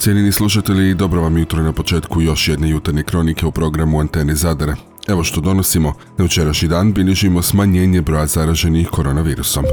Cijenini slušatelji, dobro vam jutro na početku još jedne jutarnje kronike u programu Antene Zadare. Evo što donosimo, na večerašnji dan bilježimo smanjenje broja zaraženih koronavirusom.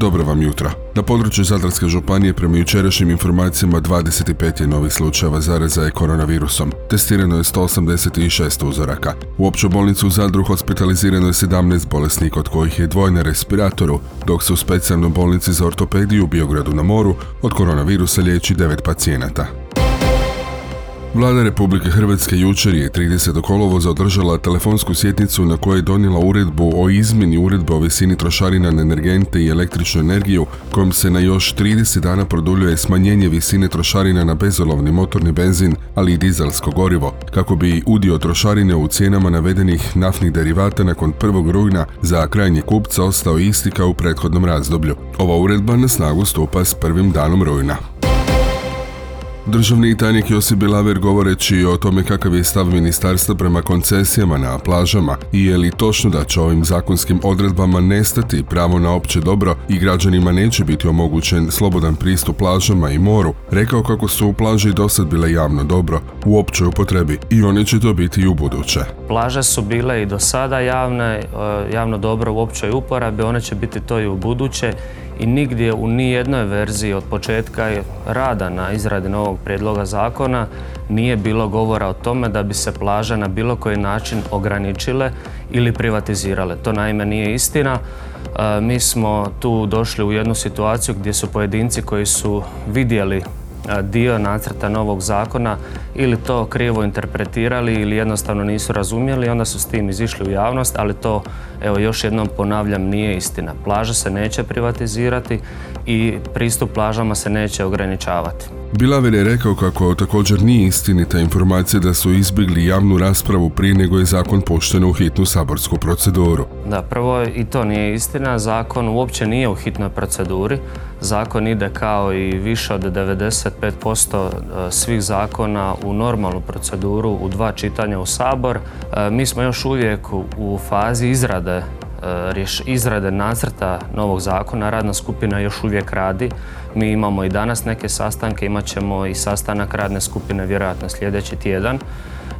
Dobro vam jutra. Na području Zadarske županije prema jučerašnjim informacijama 25 je novih slučajeva zaraza koronavirusom. Testirano je 186 uzoraka. U opću bolnicu u Zadru hospitalizirano je 17 bolesnika od kojih je dvoje na respiratoru, dok se u specijalnoj bolnici za ortopediju u Biogradu na moru od koronavirusa liječi 9 pacijenata. Vlada Republike Hrvatske jučer je 30. kolovoza održala telefonsku sjetnicu na kojoj je donijela uredbu o izmjeni uredbe o visini trošarina na energente i električnu energiju kojom se na još 30 dana produljuje smanjenje visine trošarina na bezolovni motorni benzin, ali i dizelsko gorivo, kako bi udio trošarine u cijenama navedenih naftnih derivata nakon 1. rujna za krajnje kupca ostao isti kao u prethodnom razdoblju. Ova uredba na snagu stupa s prvim danom rujna. Državni tajnik Josip Bilaver govoreći o tome kakav je stav ministarstva prema koncesijama na plažama i je li točno da će ovim zakonskim odredbama nestati pravo na opće dobro i građanima neće biti omogućen slobodan pristup plažama i moru, rekao kako su plaže i dosad bile javno dobro u općoj upotrebi i one će to biti i u buduće. Plaže su bile i do sada javne, e, javno dobro u općoj uporabi, one će biti to i u buduće i nigdje u nijednoj verziji od početka rada na izradi novog prijedloga zakona nije bilo govora o tome da bi se plaže na bilo koji način ograničile ili privatizirale. To naime nije istina. E, mi smo tu došli u jednu situaciju gdje su pojedinci koji su vidjeli dio nacrta novog zakona ili to krivo interpretirali ili jednostavno nisu razumjeli, onda su s tim izišli u javnost, ali to, evo još jednom ponavljam, nije istina. Plaže se neće privatizirati i pristup plažama se neće ograničavati. Bilaver je rekao kako također nije istinita informacija da su izbjegli javnu raspravu prije nego je zakon pošten u hitnu saborsku proceduru. Da, prvo i to nije istina. Zakon uopće nije u hitnoj proceduri. Zakon ide kao i više od 95% e, svih zakona u normalnu proceduru u dva čitanja u Sabor. E, mi smo još uvijek u fazi izrade E, izrade nacrta novog zakona. Radna skupina još uvijek radi. Mi imamo i danas neke sastanke, imat ćemo i sastanak radne skupine vjerojatno sljedeći tjedan.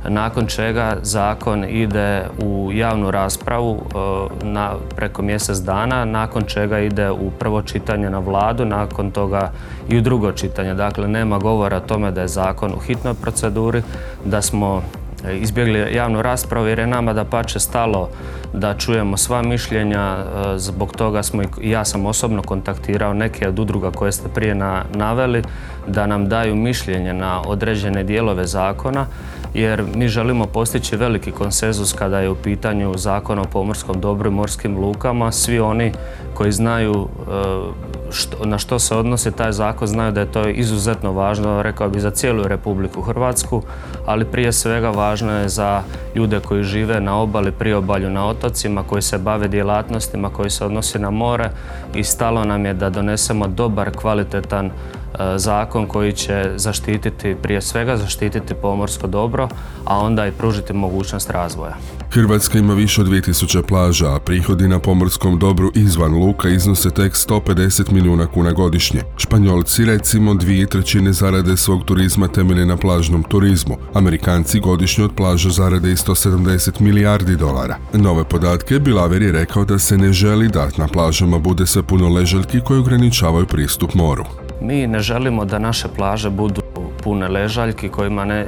Nakon čega zakon ide u javnu raspravu e, na, preko mjesec dana, nakon čega ide u prvo čitanje na vladu, nakon toga i u drugo čitanje. Dakle, nema govora o tome da je zakon u hitnoj proceduri, da smo izbjegli javnu raspravu jer je nama da pače stalo da čujemo sva mišljenja, e, zbog toga smo i ja sam osobno kontaktirao neke od udruga koje ste prije naveli da nam daju mišljenje na određene dijelove zakona jer mi želimo postići veliki konsenzus kada je u pitanju zakon o pomorskom dobru i morskim lukama. Svi oni koji znaju e, na što se odnosi taj zakon znaju da je to izuzetno važno, rekao bi za cijelu Republiku Hrvatsku, ali prije svega važno je za ljude koji žive na obali, priobalju, na otocima, koji se bave djelatnostima, koji se odnosi na more i stalo nam je da donesemo dobar, kvalitetan zakon koji će zaštititi, prije svega zaštititi pomorsko dobro, a onda i pružiti mogućnost razvoja. Hrvatska ima više od 2000 plaža, a prihodi na pomorskom dobru izvan luka iznose tek 150 milijuna kuna godišnje. Španjolci recimo dvije trećine zarade svog turizma temelje na plažnom turizmu. Amerikanci godišnje od plaža zarade i 170 milijardi dolara. Nove podatke Bilaver je rekao da se ne želi da na plažama bude sve puno ležaljki koji ograničavaju pristup moru. Mi ne želimo da naše plaže budu pune ležaljki kojima ne,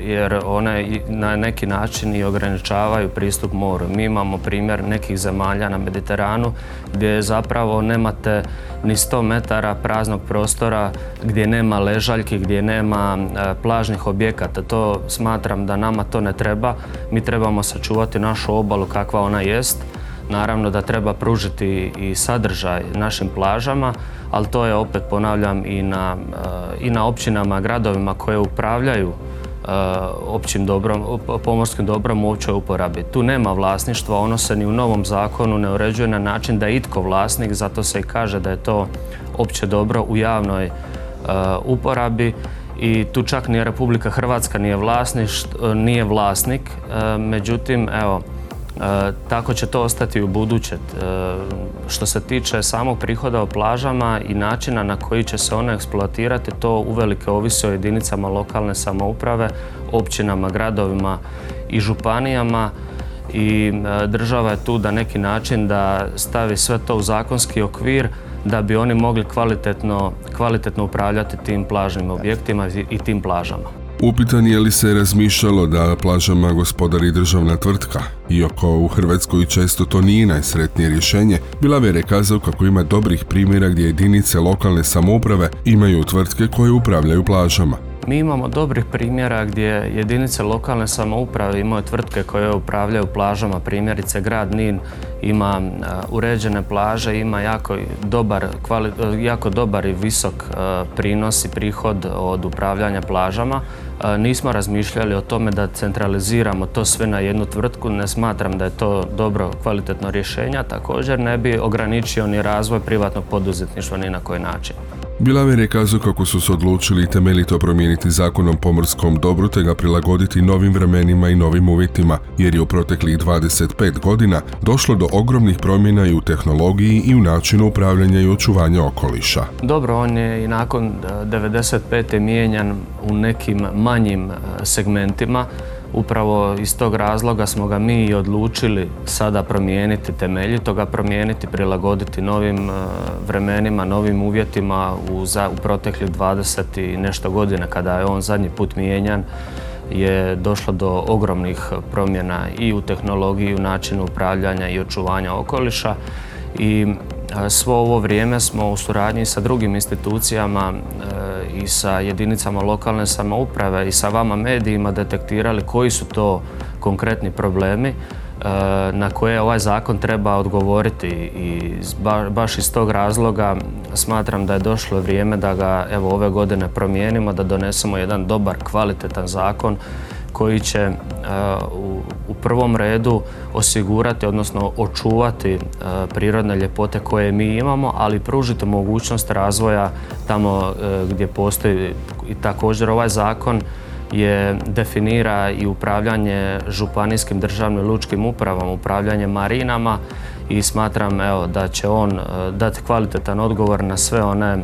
jer one na neki način i ograničavaju pristup moru. Mi imamo primjer nekih zemalja na Mediteranu gdje zapravo nemate ni 100 metara praznog prostora gdje nema ležaljki, gdje nema e, plažnih objekata. To smatram da nama to ne treba. Mi trebamo sačuvati našu obalu kakva ona jest Naravno da treba pružiti i sadržaj našim plažama, ali to je opet ponavljam i na, eh, i na općinama, gradovima koje upravljaju eh, općim dobrom, pomorskim dobrom u općoj uporabi. Tu nema vlasništva, ono se ni u novom zakonu ne uređuje na način da je itko vlasnik, zato se i kaže da je to opće dobro u javnoj eh, uporabi i tu čak ni Republika Hrvatska nije, nije vlasnik, međutim evo tako će to ostati u buduće. Što se tiče samog prihoda o plažama i načina na koji će se one eksploatirati, to uvelike ovisi o jedinicama lokalne samouprave, općinama, gradovima i županijama i država je tu da neki način da stavi sve to u zakonski okvir da bi oni mogli kvalitetno, kvalitetno upravljati tim plažnim objektima i tim plažama. Upitan je li se razmišljalo da plažama gospodari državna tvrtka, iako u Hrvatskoj često to nije najsretnije rješenje, Bilaver je kazao kako ima dobrih primjera gdje jedinice lokalne samouprave imaju tvrtke koje upravljaju plažama. Mi imamo dobrih primjera gdje jedinice lokalne samouprave imaju tvrtke koje upravljaju plažama, primjerice grad Nin ima uređene plaže, ima jako dobar, jako dobar i visok prinos i prihod od upravljanja plažama. Nismo razmišljali o tome da centraliziramo to sve na jednu tvrtku, ne smatram da je to dobro kvalitetno rješenje, također ne bi ograničio ni razvoj privatnog poduzetništva ni na koji način. Bilaver je kazao kako su se odlučili temeljito promijeniti zakon o pomorskom dobru te ga prilagoditi novim vremenima i novim uvjetima, jer je u proteklih 25 godina došlo do ogromnih promjena i u tehnologiji i u načinu upravljanja i očuvanja okoliša. Dobro, on je i nakon 95. mijenjan u nekim manjim segmentima, Upravo iz tog razloga smo ga mi i odlučili sada promijeniti temeljito, ga promijeniti, prilagoditi novim e, vremenima, novim uvjetima u, za, u proteklih 20 i nešto godina kada je on zadnji put mijenjan je došlo do ogromnih promjena i u tehnologiji, u načinu upravljanja i očuvanja okoliša. I Svo ovo vrijeme smo u suradnji sa drugim institucijama e, i sa jedinicama lokalne samouprave i sa vama medijima detektirali koji su to konkretni problemi e, na koje ovaj zakon treba odgovoriti. I baš iz tog razloga smatram da je došlo vrijeme da ga evo ove godine promijenimo, da donesemo jedan dobar, kvalitetan zakon koji će e, u prvom redu osigurati, odnosno očuvati e, prirodne ljepote koje mi imamo, ali pružiti mogućnost razvoja tamo e, gdje postoji i također ovaj zakon je definira i upravljanje županijskim državnim lučkim upravama, upravljanje marinama i smatram evo, da će on dati kvalitetan odgovor na sve one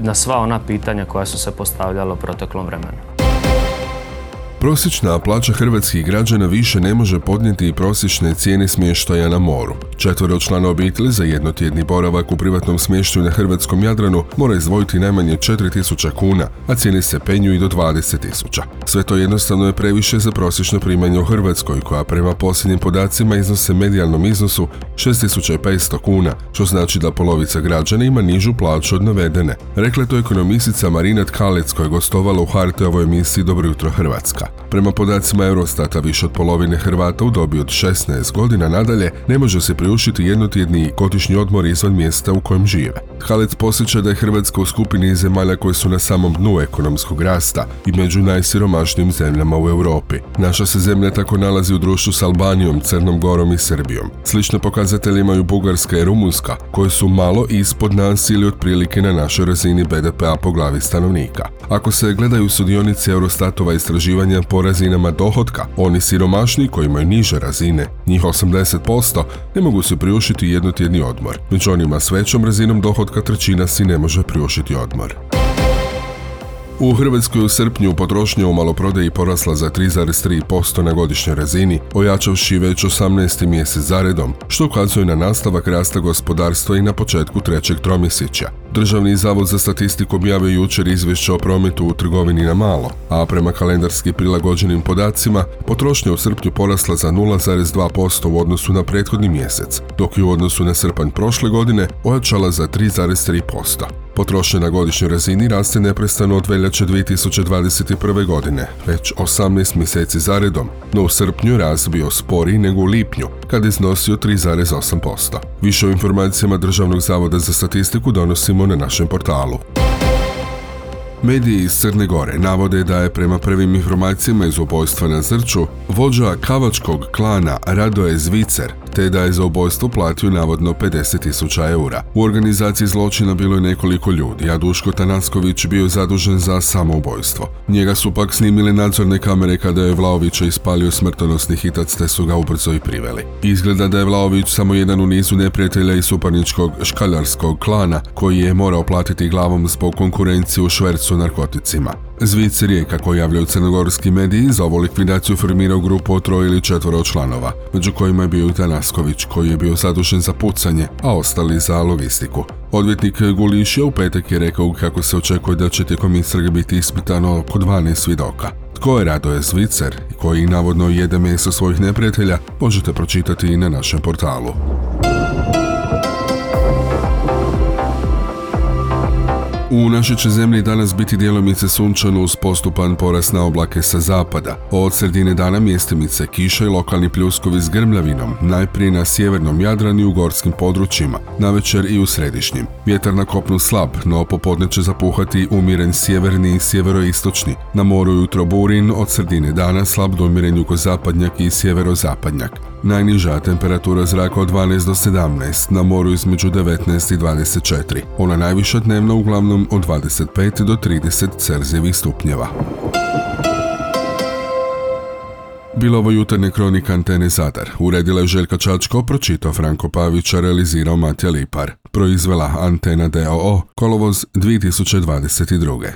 na sva ona pitanja koja su se postavljala u proteklom vremenu. Prosječna plaća hrvatskih građana više ne može podnijeti i prosječne cijene smještaja na moru. Četvero člana obitelji za jednotjedni boravak u privatnom smještaju na hrvatskom Jadranu mora izdvojiti najmanje 4000 kuna, a cijene se penju i do 20.000. Sve to jednostavno je previše za prosječno primanje u Hrvatskoj, koja prema posljednjim podacima iznose medijalnom iznosu 6500 kuna, što znači da polovica građana ima nižu plaću od navedene. Rekla to ekonomistica Marina Tkalec koja je gostovala u HRT-ovoj emisiji Dobro jutro Hrvatska. Prema podacima Eurostata više od polovine Hrvata u dobi od 16 godina nadalje ne može se priušiti jednotjedni godišnji odmor izvan mjesta u kojem žive. Halec posjeća da je Hrvatska u skupini zemalja koje su na samom dnu ekonomskog rasta i među najsiromašnijim zemljama u Europi. Naša se zemlja tako nalazi u društvu s Albanijom, Crnom Gorom i Srbijom. Slične pokazatelje imaju Bugarska i Rumunska, koje su malo ispod nas ili otprilike na našoj razini BDP-a po glavi stanovnika. Ako se gledaju sudionici Eurostatova istraživanja po razinama dohotka, oni siromašni koji imaju niže razine, njih 80%, ne mogu se priušiti jednotjedni odmor. Među onima s većom razinom dohotka trećina si ne može priušiti odmor. U Hrvatskoj u srpnju potrošnja u maloprodaji porasla za 3,3% na godišnjoj razini, ojačavši već 18. mjesec zaredom, što ukazuje na nastavak rasta gospodarstva i na početku trećeg tromjesečja. Državni zavod za statistiku objavio jučer izvješće o prometu u trgovini na malo, a prema kalendarski prilagođenim podacima, potrošnja u srpnju porasla za 0,2% u odnosu na prethodni mjesec, dok je u odnosu na srpanj prošle godine ojačala za 3,3%. Potrošnja na godišnjoj razini raste neprestano od veljače 2021. godine, već 18 mjeseci zaredom, no u srpnju rast bio sporiji nego u lipnju, kad iznosio 3,8%. Više o informacijama Državnog zavoda za statistiku donosimo na našem portalu. Mediji iz Crne Gore navode da je prema prvim informacijama iz ubojstva na Zrču vođa kavačkog klana Radoje Zvicer te da je za ubojstvo platio navodno 50.000 eura. U organizaciji zločina bilo je nekoliko ljudi, a Duško Tanasković bio zadužen za samoubojstvo. Njega su pak snimile nadzorne kamere kada je Vlaovića ispalio smrtonosni hitac te su ga ubrzo i priveli. Izgleda da je Vlaović samo jedan u nizu neprijatelja iz suparničkog škaljarskog klana koji je morao platiti glavom zbog konkurencije u švercu narkoticima. Zvic Rijeka koji javljaju crnogorski mediji za ovu likvidaciju formirao grupu od troje ili četvoro članova, među kojima je bio i Tanasković koji je bio zadužen za pucanje, a ostali za logistiku. Odvjetnik Gulišija u petak je rekao kako se očekuje da će tijekom istrage biti ispitano oko 12 svjedoka. Tko je Radoje Zvicer i koji navodno jede meso svojih neprijatelja možete pročitati i na našem portalu. U našoj će zemlji danas biti djelomice sunčano uz postupan porast na oblake sa zapada. Od sredine dana mjestimice kiša i lokalni pljuskovi s grmljavinom, najprije na sjevernom Jadranu i u gorskim područjima, navečer i u središnjim. Vjetar na kopnu slab, no popodne će zapuhati umiren sjeverni i sjeveroistočni. Na moru jutro burin, od sredine dana slab do umiren jugozapadnjak i sjeverozapadnjak. Najniža temperatura zraka od 12 do 17, na moru između 19 i 24. Ona najviša dnevna uglavnom od 25 do 30 Celzijevih stupnjeva. Bilo ovo jutarnje kronika Antene Zadar. Uredila je Željka Čačko, pročitao Franko Pavić, a realizirao Matija Lipar. Proizvela Antena DOO, kolovoz 2022.